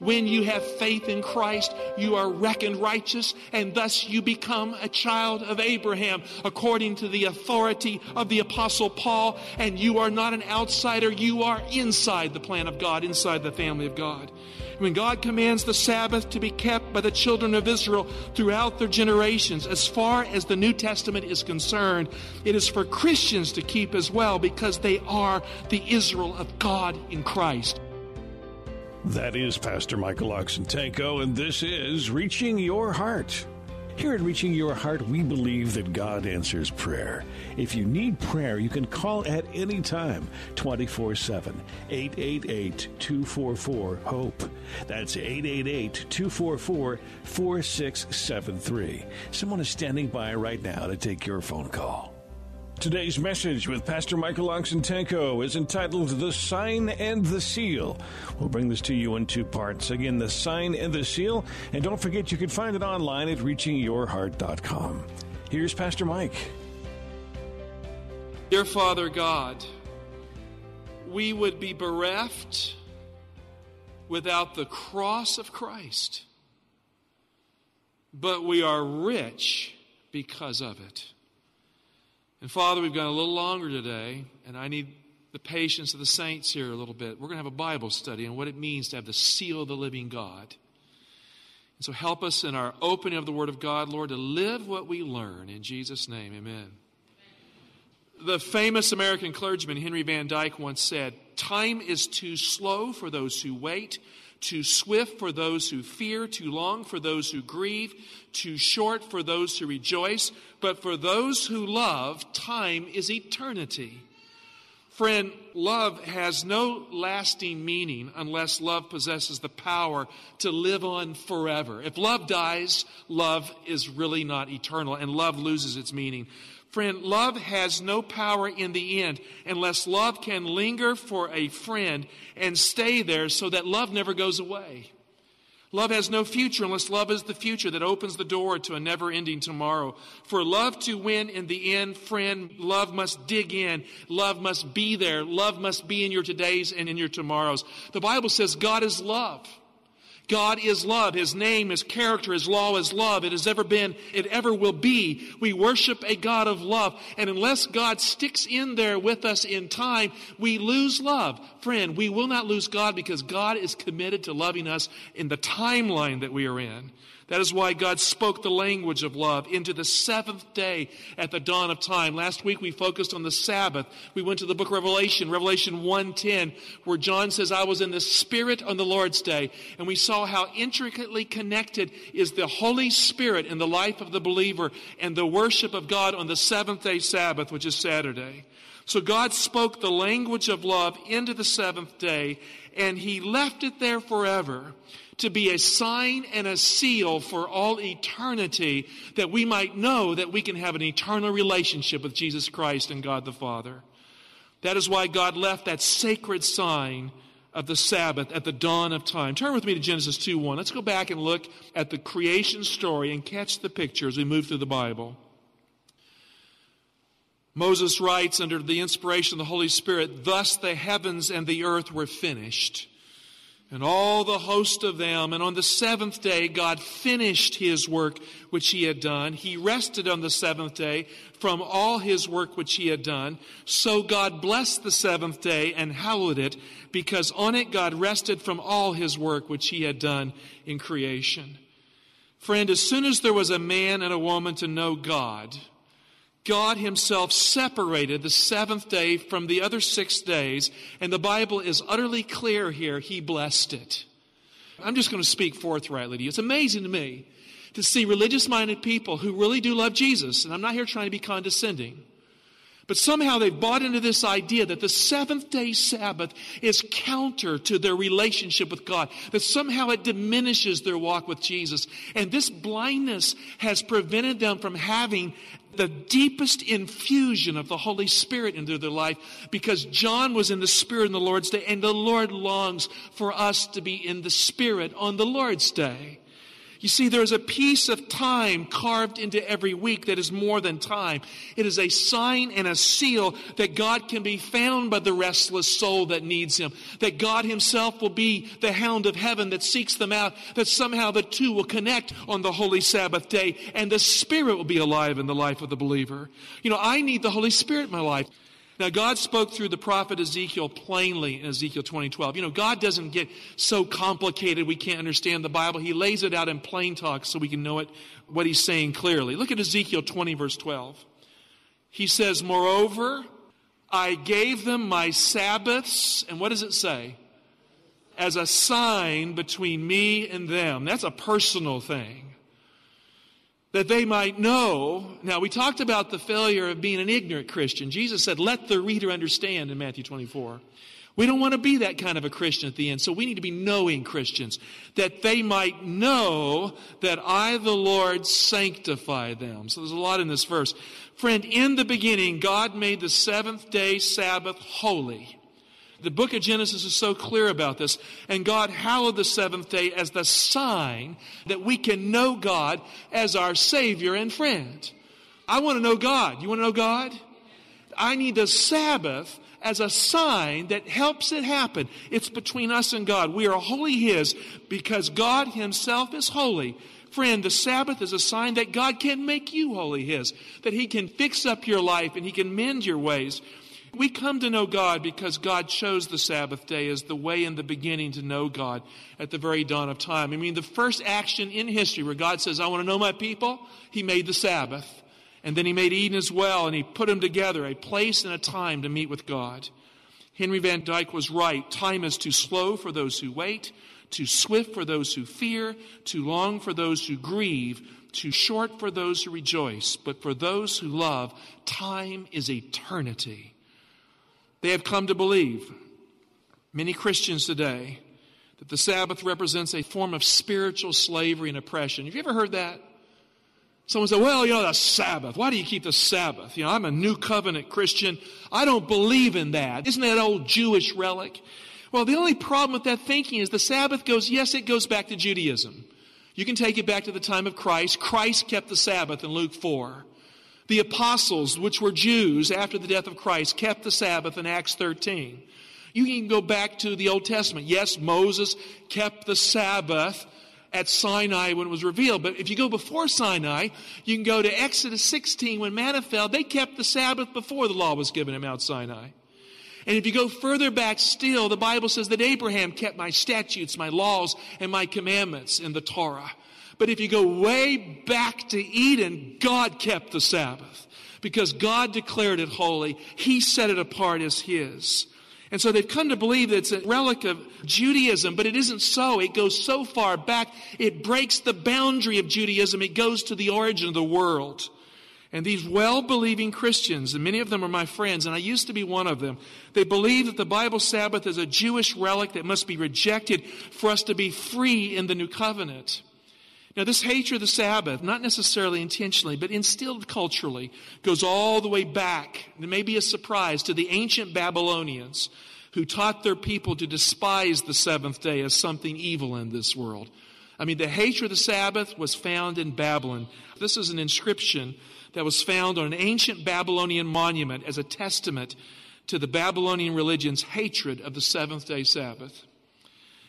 When you have faith in Christ, you are reckoned righteous, and thus you become a child of Abraham, according to the authority of the Apostle Paul. And you are not an outsider, you are inside the plan of God, inside the family of God. When God commands the Sabbath to be kept by the children of Israel throughout their generations, as far as the New Testament is concerned, it is for Christians to keep as well because they are the Israel of God in Christ. That is Pastor Michael Oxentenko, and this is Reaching Your Heart. Here at Reaching Your Heart, we believe that God answers prayer. If you need prayer, you can call at any time, 24 7, 888 244 HOPE. That's 888 244 4673. Someone is standing by right now to take your phone call. Today's message with Pastor Michael Oxentenko is entitled The Sign and the Seal. We'll bring this to you in two parts. Again, The Sign and the Seal. And don't forget, you can find it online at reachingyourheart.com. Here's Pastor Mike. Dear Father God, we would be bereft without the cross of Christ, but we are rich because of it. And Father, we've gone a little longer today, and I need the patience of the saints here a little bit. We're going to have a Bible study on what it means to have the seal of the living God. And so help us in our opening of the Word of God, Lord, to live what we learn. In Jesus' name, amen. The famous American clergyman Henry Van Dyke once said, Time is too slow for those who wait, too swift for those who fear, too long for those who grieve, too short for those who rejoice, but for those who love, time is eternity. Friend, love has no lasting meaning unless love possesses the power to live on forever. If love dies, love is really not eternal and love loses its meaning. Friend, love has no power in the end unless love can linger for a friend and stay there so that love never goes away. Love has no future unless love is the future that opens the door to a never ending tomorrow. For love to win in the end, friend, love must dig in. Love must be there. Love must be in your todays and in your tomorrows. The Bible says God is love. God is love. His name, His character, His law is love. It has ever been, it ever will be. We worship a God of love. And unless God sticks in there with us in time, we lose love. Friend, we will not lose God because God is committed to loving us in the timeline that we are in. That is why God spoke the language of love into the seventh day at the dawn of time. Last week we focused on the Sabbath. We went to the book of Revelation, Revelation 1:10, where John says, I was in the Spirit on the Lord's day. And we saw how intricately connected is the Holy Spirit in the life of the believer and the worship of God on the seventh day Sabbath, which is Saturday. So God spoke the language of love into the seventh day, and He left it there forever to be a sign and a seal for all eternity that we might know that we can have an eternal relationship with Jesus Christ and God the Father. That is why God left that sacred sign of the Sabbath at the dawn of time. Turn with me to Genesis 2 1. Let's go back and look at the creation story and catch the picture as we move through the Bible. Moses writes under the inspiration of the Holy Spirit, Thus the heavens and the earth were finished and all the host of them. And on the seventh day, God finished his work which he had done. He rested on the seventh day from all his work which he had done. So God blessed the seventh day and hallowed it, because on it God rested from all his work which he had done in creation. Friend, as soon as there was a man and a woman to know God, God Himself separated the seventh day from the other six days, and the Bible is utterly clear here. He blessed it. I'm just going to speak forthrightly to you. It's amazing to me to see religious minded people who really do love Jesus, and I'm not here trying to be condescending, But somehow they've bought into this idea that the seventh day Sabbath is counter to their relationship with God, that somehow it diminishes their walk with Jesus. And this blindness has prevented them from having the deepest infusion of the Holy Spirit into their life because John was in the Spirit in the Lord's day, and the Lord longs for us to be in the Spirit on the Lord's day. You see, there is a piece of time carved into every week that is more than time. It is a sign and a seal that God can be found by the restless soul that needs Him. That God Himself will be the hound of heaven that seeks them out. That somehow the two will connect on the Holy Sabbath day and the Spirit will be alive in the life of the believer. You know, I need the Holy Spirit in my life. Now, God spoke through the prophet Ezekiel plainly in Ezekiel 2012. You know, God doesn't get so complicated we can't understand the Bible. He lays it out in plain talk so we can know it, what he's saying clearly. Look at Ezekiel 20, verse 12. He says, Moreover, I gave them my Sabbaths, and what does it say? As a sign between me and them. That's a personal thing that they might know. Now, we talked about the failure of being an ignorant Christian. Jesus said, Let the reader understand in Matthew 24. We don't want to be that kind of a Christian at the end, so we need to be knowing Christians, that they might know that I, the Lord, sanctify them. So there's a lot in this verse. Friend, in the beginning, God made the seventh day Sabbath holy. The book of Genesis is so clear about this. And God hallowed the seventh day as the sign that we can know God as our Savior and friend. I want to know God. You want to know God? I need the Sabbath as a sign that helps it happen. It's between us and God. We are wholly His because God Himself is holy. Friend, the Sabbath is a sign that God can make you wholly His, that He can fix up your life and He can mend your ways. We come to know God because God chose the Sabbath day as the way in the beginning to know God at the very dawn of time. I mean, the first action in history where God says, I want to know my people, He made the Sabbath. And then He made Eden as well, and He put them together, a place and a time to meet with God. Henry Van Dyke was right. Time is too slow for those who wait, too swift for those who fear, too long for those who grieve, too short for those who rejoice. But for those who love, time is eternity. They have come to believe, many Christians today, that the Sabbath represents a form of spiritual slavery and oppression. Have you ever heard that? Someone said, well, you know, the Sabbath. Why do you keep the Sabbath? You know, I'm a new covenant Christian. I don't believe in that. Isn't that old Jewish relic? Well, the only problem with that thinking is the Sabbath goes, yes, it goes back to Judaism. You can take it back to the time of Christ. Christ kept the Sabbath in Luke 4. The apostles, which were Jews after the death of Christ, kept the Sabbath in Acts 13. You can go back to the Old Testament. Yes, Moses kept the Sabbath at Sinai when it was revealed. But if you go before Sinai, you can go to Exodus 16 when manna fell. They kept the Sabbath before the law was given at Mount Sinai. And if you go further back still, the Bible says that Abraham kept my statutes, my laws, and my commandments in the Torah. But if you go way back to Eden, God kept the Sabbath because God declared it holy. He set it apart as His. And so they've come to believe that it's a relic of Judaism, but it isn't so. It goes so far back, it breaks the boundary of Judaism. It goes to the origin of the world. And these well believing Christians, and many of them are my friends, and I used to be one of them, they believe that the Bible Sabbath is a Jewish relic that must be rejected for us to be free in the new covenant. Now, this hatred of the Sabbath, not necessarily intentionally, but instilled culturally, goes all the way back, it may be a surprise, to the ancient Babylonians who taught their people to despise the seventh day as something evil in this world. I mean, the hatred of the Sabbath was found in Babylon. This is an inscription that was found on an ancient Babylonian monument as a testament to the Babylonian religion's hatred of the seventh day Sabbath.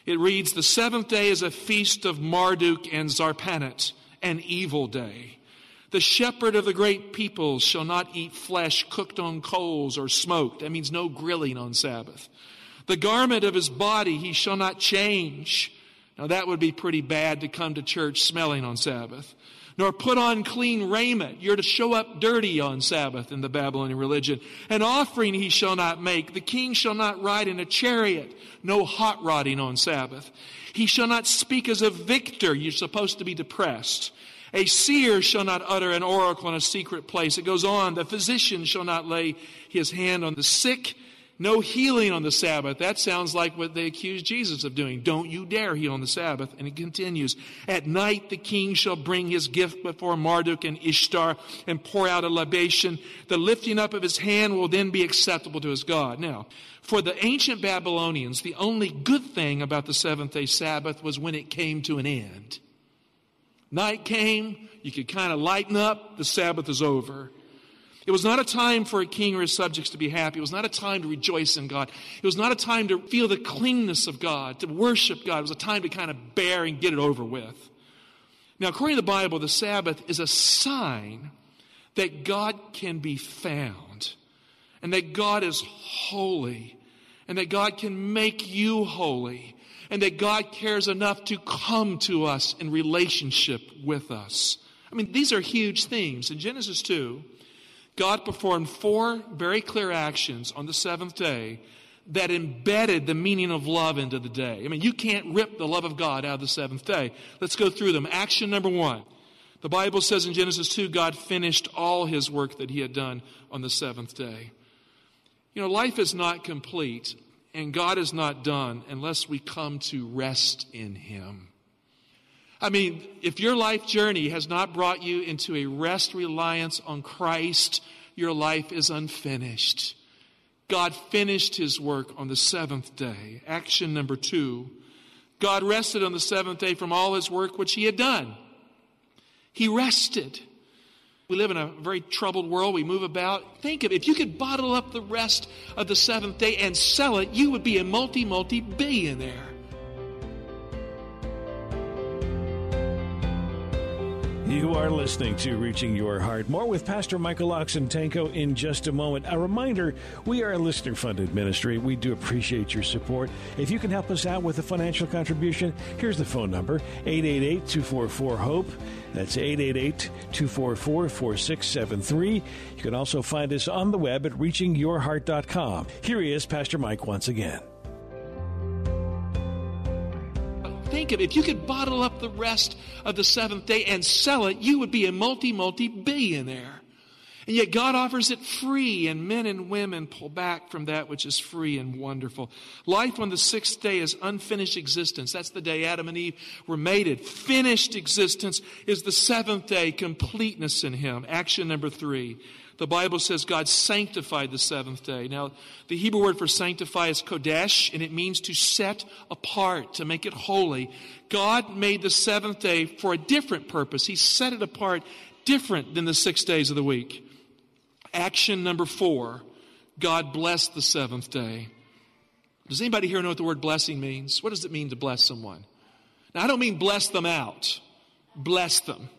It reads, The seventh day is a feast of Marduk and Zarpanit, an evil day. The shepherd of the great peoples shall not eat flesh cooked on coals or smoked. That means no grilling on Sabbath. The garment of his body he shall not change. Now that would be pretty bad to come to church smelling on Sabbath nor put on clean raiment. You're to show up dirty on Sabbath in the Babylonian religion. An offering he shall not make. The king shall not ride in a chariot. No hot rodding on Sabbath. He shall not speak as a victor. You're supposed to be depressed. A seer shall not utter an oracle in a secret place. It goes on, the physician shall not lay his hand on the sick. No healing on the Sabbath. That sounds like what they accused Jesus of doing. Don't you dare heal on the Sabbath. And it continues. At night the king shall bring his gift before Marduk and Ishtar and pour out a libation. The lifting up of his hand will then be acceptable to his God. Now, for the ancient Babylonians, the only good thing about the seventh day Sabbath was when it came to an end. Night came, you could kind of lighten up, the Sabbath is over. It was not a time for a king or his subjects to be happy. It was not a time to rejoice in God. It was not a time to feel the cleanness of God, to worship God. It was a time to kind of bear and get it over with. Now, according to the Bible, the Sabbath is a sign that God can be found and that God is holy and that God can make you holy and that God cares enough to come to us in relationship with us. I mean, these are huge themes. In Genesis 2, God performed four very clear actions on the seventh day that embedded the meaning of love into the day. I mean, you can't rip the love of God out of the seventh day. Let's go through them. Action number one. The Bible says in Genesis 2, God finished all his work that he had done on the seventh day. You know, life is not complete and God is not done unless we come to rest in him. I mean, if your life journey has not brought you into a rest reliance on Christ, your life is unfinished. God finished his work on the seventh day. Action number two God rested on the seventh day from all his work which he had done. He rested. We live in a very troubled world. We move about. Think of it. If you could bottle up the rest of the seventh day and sell it, you would be a multi, multi billionaire. You are listening to Reaching Your Heart. More with Pastor Michael Oxentenko in just a moment. A reminder we are a listener funded ministry. We do appreciate your support. If you can help us out with a financial contribution, here's the phone number 888 244 HOPE. That's 888 244 4673. You can also find us on the web at reachingyourheart.com. Here he is, Pastor Mike, once again. Think of. If you could bottle up the rest of the seventh day and sell it, you would be a multi, multi billionaire. And yet God offers it free, and men and women pull back from that which is free and wonderful. Life on the sixth day is unfinished existence. That's the day Adam and Eve were mated. Finished existence is the seventh day, completeness in Him. Action number three. The Bible says God sanctified the seventh day. Now, the Hebrew word for sanctify is kodesh, and it means to set apart, to make it holy. God made the seventh day for a different purpose. He set it apart different than the six days of the week. Action number four God blessed the seventh day. Does anybody here know what the word blessing means? What does it mean to bless someone? Now, I don't mean bless them out, bless them.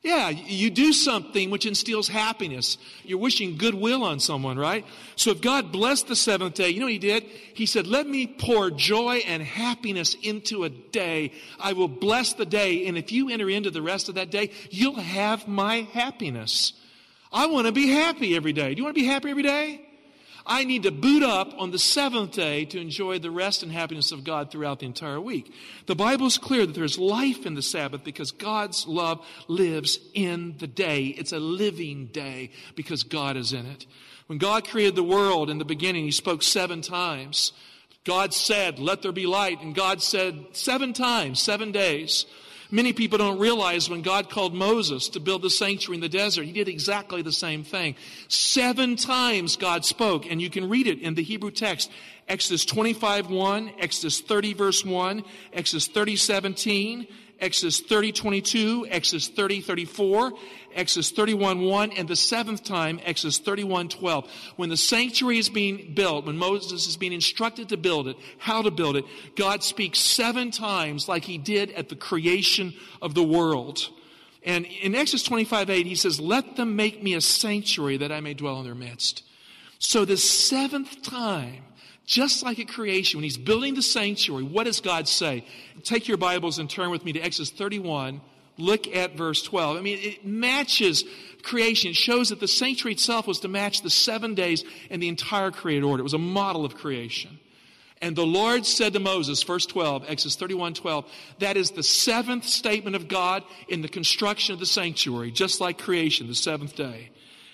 Yeah, you do something which instills happiness. You're wishing goodwill on someone, right? So if God blessed the seventh day, you know he did? He said, let me pour joy and happiness into a day. I will bless the day. And if you enter into the rest of that day, you'll have my happiness. I want to be happy every day. Do you want to be happy every day? I need to boot up on the seventh day to enjoy the rest and happiness of God throughout the entire week. The Bible is clear that there's life in the Sabbath because God's love lives in the day. It's a living day because God is in it. When God created the world in the beginning, He spoke seven times. God said, Let there be light. And God said seven times, seven days. Many people don't realize when God called Moses to build the sanctuary in the desert, he did exactly the same thing. Seven times God spoke, and you can read it in the Hebrew text. Exodus 25, 1, Exodus 30, verse 1, Exodus 30, 17, Exodus 30, 22, Exodus 30, 34, Exodus 31, 1, and the seventh time, Exodus 31, 12. When the sanctuary is being built, when Moses is being instructed to build it, how to build it, God speaks seven times like he did at the creation of the world. And in Exodus 25, 8, he says, Let them make me a sanctuary that I may dwell in their midst. So the seventh time, just like at creation, when he's building the sanctuary, what does God say? Take your Bibles and turn with me to Exodus 31. Look at verse 12. I mean, it matches creation. It shows that the sanctuary itself was to match the seven days and the entire created order. It was a model of creation. And the Lord said to Moses, verse 12, Exodus 31 12, that is the seventh statement of God in the construction of the sanctuary, just like creation, the seventh day.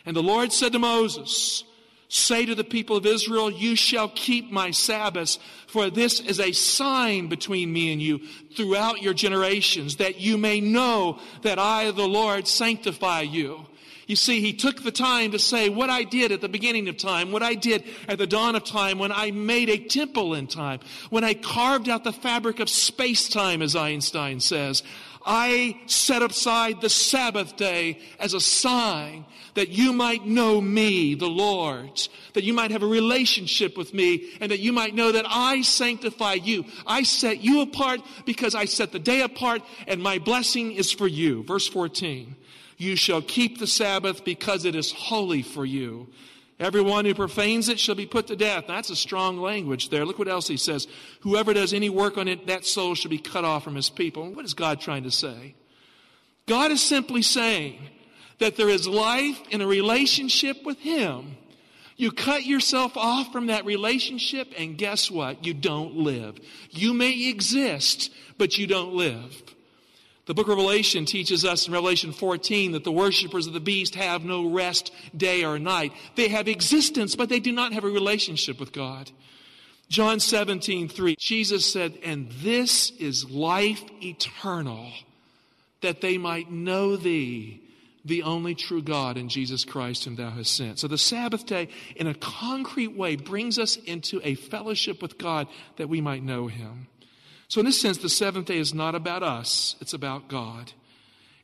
And the Lord said to Moses, Say to the people of Israel, You shall keep my Sabbaths, for this is a sign between me and you throughout your generations, that you may know that I, the Lord, sanctify you. You see, he took the time to say what I did at the beginning of time, what I did at the dawn of time, when I made a temple in time, when I carved out the fabric of space time, as Einstein says. I set aside the Sabbath day as a sign that you might know me, the Lord, that you might have a relationship with me, and that you might know that I sanctify you. I set you apart because I set the day apart, and my blessing is for you. Verse 14. You shall keep the Sabbath because it is holy for you. Everyone who profanes it shall be put to death. That's a strong language there. Look what else he says. Whoever does any work on it, that soul shall be cut off from his people. What is God trying to say? God is simply saying that there is life in a relationship with Him. You cut yourself off from that relationship, and guess what? You don't live. You may exist, but you don't live. The book of Revelation teaches us in Revelation 14 that the worshippers of the beast have no rest day or night. They have existence, but they do not have a relationship with God. John 17, 3, Jesus said, And this is life eternal, that they might know thee, the only true God, and Jesus Christ, whom thou hast sent. So the Sabbath day, in a concrete way, brings us into a fellowship with God that we might know him. So, in this sense, the seventh day is not about us, it's about God.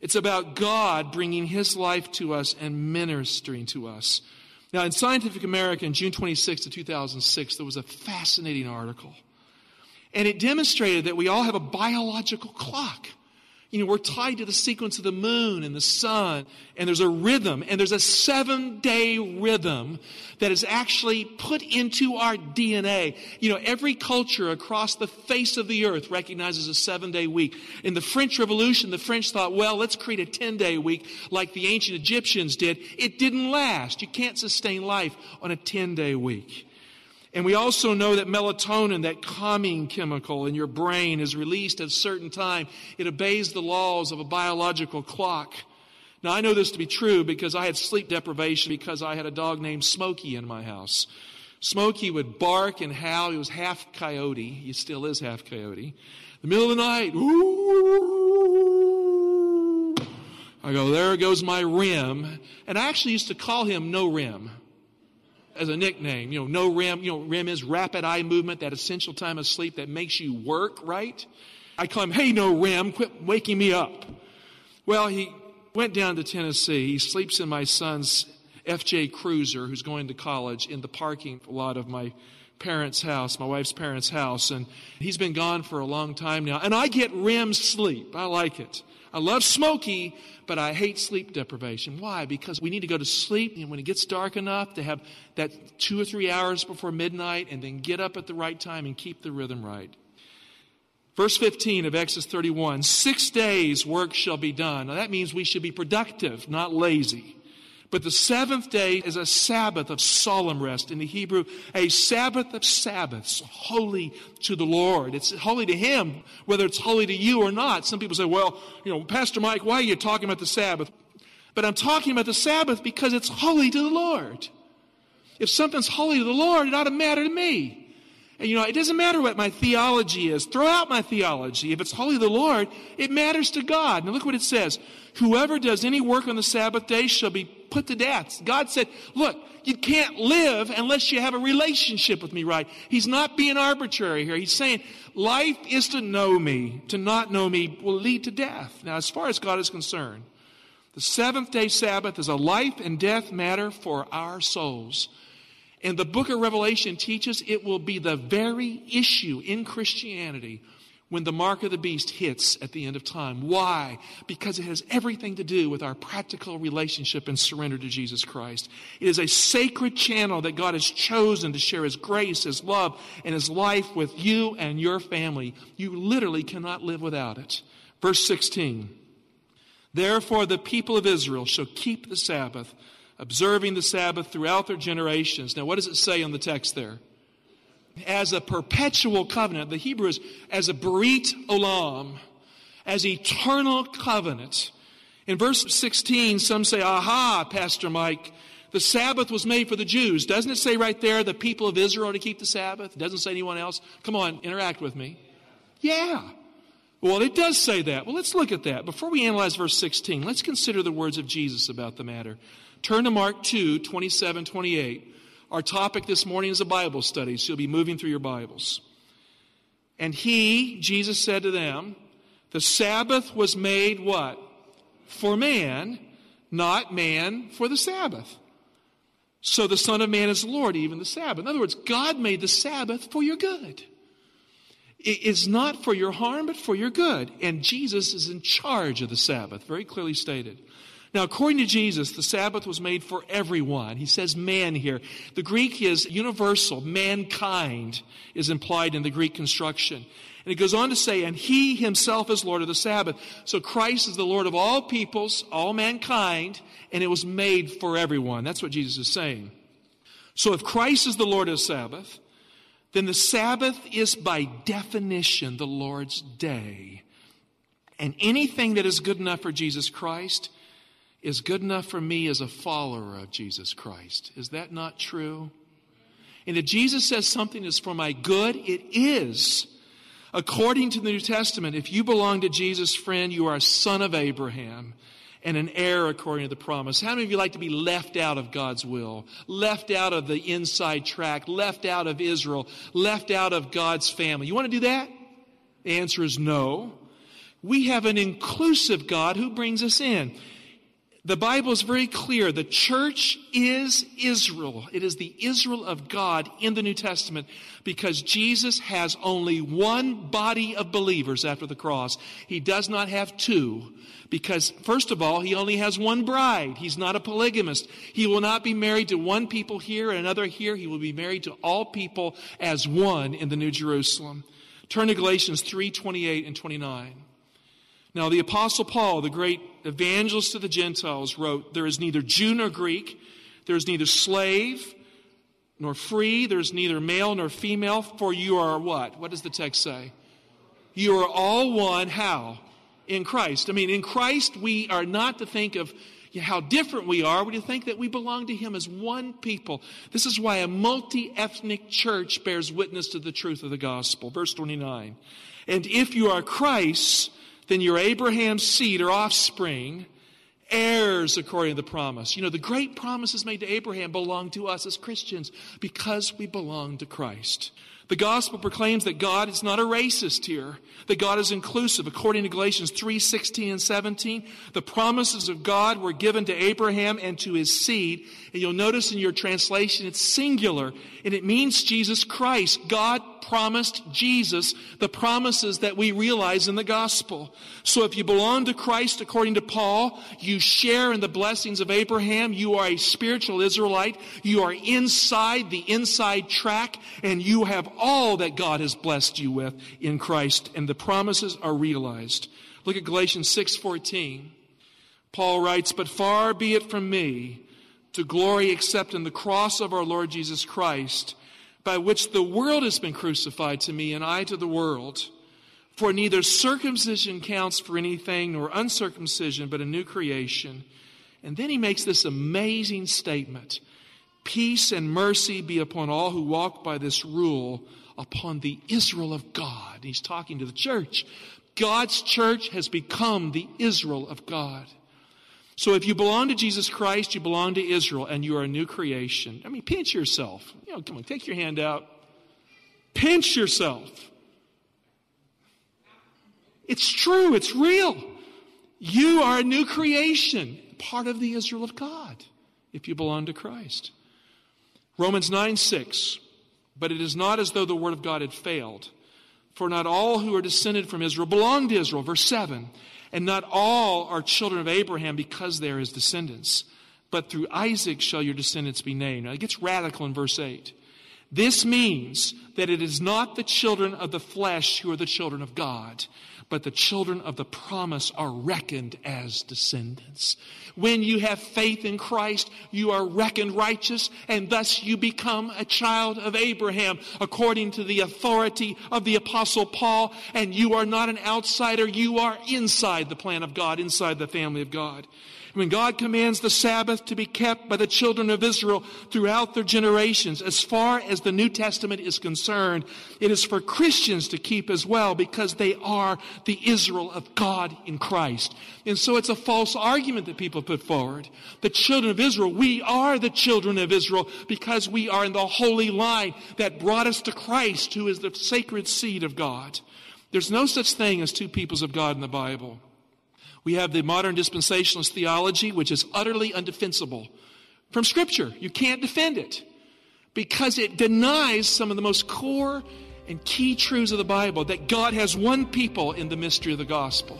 It's about God bringing His life to us and ministering to us. Now, in Scientific American, June 26 of 2006, there was a fascinating article. And it demonstrated that we all have a biological clock. You know, we're tied to the sequence of the moon and the sun, and there's a rhythm, and there's a seven day rhythm that is actually put into our DNA. You know, every culture across the face of the earth recognizes a seven day week. In the French Revolution, the French thought, well, let's create a 10 day week like the ancient Egyptians did. It didn't last. You can't sustain life on a 10 day week. And we also know that melatonin, that calming chemical in your brain, is released at a certain time. It obeys the laws of a biological clock. Now, I know this to be true because I had sleep deprivation because I had a dog named Smokey in my house. Smokey would bark and howl. He was half coyote. He still is half coyote. The middle of the night, ooh. I go, there goes my rim. And I actually used to call him No Rim as a nickname. You know, no REM. You know, REM is rapid eye movement, that essential time of sleep that makes you work, right? I call him, hey, no REM, quit waking me up. Well, he went down to Tennessee. He sleeps in my son's FJ Cruiser, who's going to college, in the parking lot of my parents' house, my wife's parents' house. And he's been gone for a long time now. And I get REM sleep. I like it. I love Smokey, but I hate sleep deprivation. Why? Because we need to go to sleep and when it gets dark enough to have that two or three hours before midnight and then get up at the right time and keep the rhythm right. Verse 15 of Exodus 31 Six days work shall be done. Now that means we should be productive, not lazy. But the seventh day is a Sabbath of solemn rest. In the Hebrew, a Sabbath of Sabbaths, holy to the Lord. It's holy to Him, whether it's holy to you or not. Some people say, well, you know, Pastor Mike, why are you talking about the Sabbath? But I'm talking about the Sabbath because it's holy to the Lord. If something's holy to the Lord, it ought to matter to me. And you know, it doesn't matter what my theology is. Throw out my theology. If it's holy to the Lord, it matters to God. Now look what it says. Whoever does any work on the Sabbath day shall be put to death. God said, look, you can't live unless you have a relationship with me, right? He's not being arbitrary here. He's saying life is to know me. To not know me will lead to death. Now, as far as God is concerned, the seventh day Sabbath is a life and death matter for our souls. And the book of Revelation teaches it will be the very issue in Christianity when the mark of the beast hits at the end of time. Why? Because it has everything to do with our practical relationship and surrender to Jesus Christ. It is a sacred channel that God has chosen to share His grace, His love, and His life with you and your family. You literally cannot live without it. Verse 16. Therefore, the people of Israel shall keep the Sabbath observing the Sabbath throughout their generations. Now, what does it say on the text there? as a perpetual covenant. The Hebrew is as a berit olam, as eternal covenant. In verse 16, some say, aha, Pastor Mike, the Sabbath was made for the Jews. Doesn't it say right there the people of Israel to keep the Sabbath? Doesn't say anyone else? Come on, interact with me. Yeah. Well, it does say that. Well, let's look at that. Before we analyze verse 16, let's consider the words of Jesus about the matter. Turn to Mark 2, 27, 28. Our topic this morning is a Bible study, so you'll be moving through your Bibles. And he, Jesus said to them, the Sabbath was made what? For man, not man for the Sabbath. So the Son of Man is Lord, even the Sabbath. In other words, God made the Sabbath for your good. It's not for your harm, but for your good. And Jesus is in charge of the Sabbath, very clearly stated. Now, according to Jesus, the Sabbath was made for everyone. He says man here. The Greek is universal. Mankind is implied in the Greek construction. And it goes on to say, and he himself is Lord of the Sabbath. So Christ is the Lord of all peoples, all mankind, and it was made for everyone. That's what Jesus is saying. So if Christ is the Lord of Sabbath, then the Sabbath is by definition the Lord's day. And anything that is good enough for Jesus Christ is good enough for me as a follower of Jesus Christ. Is that not true? And if Jesus says something is for my good, it is. According to the New Testament, if you belong to Jesus, friend, you are a son of Abraham and an heir according to the promise. How many of you like to be left out of God's will? Left out of the inside track, left out of Israel, left out of God's family? You want to do that? The answer is no. We have an inclusive God who brings us in. The Bible is very clear. The church is Israel. It is the Israel of God in the New Testament because Jesus has only one body of believers after the cross. He does not have two because, first of all, he only has one bride. He's not a polygamist. He will not be married to one people here and another here. He will be married to all people as one in the New Jerusalem. Turn to Galatians 3 28 and 29. Now, the Apostle Paul, the great evangelist to the Gentiles, wrote, There is neither Jew nor Greek, there is neither slave nor free, there is neither male nor female, for you are what? What does the text say? You are all one. How? In Christ. I mean, in Christ, we are not to think of how different we are. We to think that we belong to Him as one people. This is why a multi ethnic church bears witness to the truth of the gospel. Verse 29. And if you are Christ's, then you're Abraham's seed or offspring, heirs according to the promise. You know, the great promises made to Abraham belong to us as Christians because we belong to Christ. The gospel proclaims that God is not a racist here, that God is inclusive. According to Galatians 3 16 and 17, the promises of God were given to Abraham and to his seed. And you'll notice in your translation it's singular, and it means Jesus Christ. God promised Jesus the promises that we realize in the gospel. So if you belong to Christ according to Paul, you share in the blessings of Abraham. You are a spiritual Israelite. You are inside the inside track and you have all that God has blessed you with in Christ and the promises are realized. Look at Galatians 6:14. Paul writes, "But far be it from me to glory except in the cross of our Lord Jesus Christ." by which the world has been crucified to me and I to the world. For neither circumcision counts for anything nor uncircumcision, but a new creation. And then he makes this amazing statement Peace and mercy be upon all who walk by this rule, upon the Israel of God. He's talking to the church. God's church has become the Israel of God. So if you belong to Jesus Christ, you belong to Israel, and you are a new creation. I mean, pinch yourself. You know, come on, take your hand out. Pinch yourself. It's true, it's real. You are a new creation, part of the Israel of God, if you belong to Christ. Romans 9 6. But it is not as though the word of God had failed. For not all who are descended from Israel belong to Israel. Verse 7. And not all are children of Abraham because they are his descendants, but through Isaac shall your descendants be named. Now it gets radical in verse 8. This means that it is not the children of the flesh who are the children of God, but the children of the promise are reckoned as descendants. When you have faith in Christ, you are reckoned righteous, and thus you become a child of Abraham, according to the authority of the Apostle Paul, and you are not an outsider, you are inside the plan of God, inside the family of God. When God commands the Sabbath to be kept by the children of Israel throughout their generations, as far as the New Testament is concerned, it is for Christians to keep as well because they are the Israel of God in Christ. And so it's a false argument that people put forward. The children of Israel, we are the children of Israel because we are in the holy line that brought us to Christ, who is the sacred seed of God. There's no such thing as two peoples of God in the Bible. We have the modern dispensationalist theology, which is utterly undefensible from Scripture. You can't defend it because it denies some of the most core and key truths of the Bible that God has one people in the mystery of the gospel.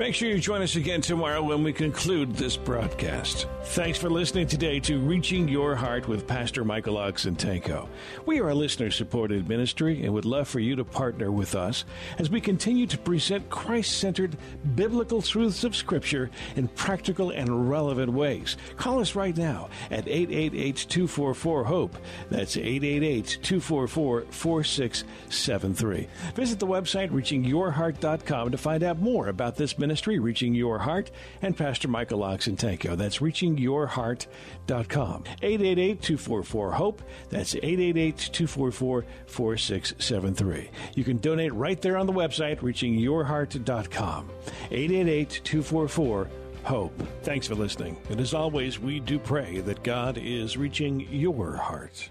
Make sure you join us again tomorrow when we conclude this broadcast. Thanks for listening today to Reaching Your Heart with Pastor Michael Oxentenko. We are a listener supported ministry and would love for you to partner with us as we continue to present Christ centered biblical truths of Scripture in practical and relevant ways. Call us right now at 888 244 HOPE. That's 888 244 4673. Visit the website reachingyourheart.com to find out more about this ministry ministry, Reaching Your Heart, and Pastor Michael Oxentenko. That's reachingyourheart.com. 888-244-HOPE. That's 888-244-4673. You can donate right there on the website, reachingyourheart.com. 888-244 Hope. Thanks for listening. And as always, we do pray that God is reaching your heart.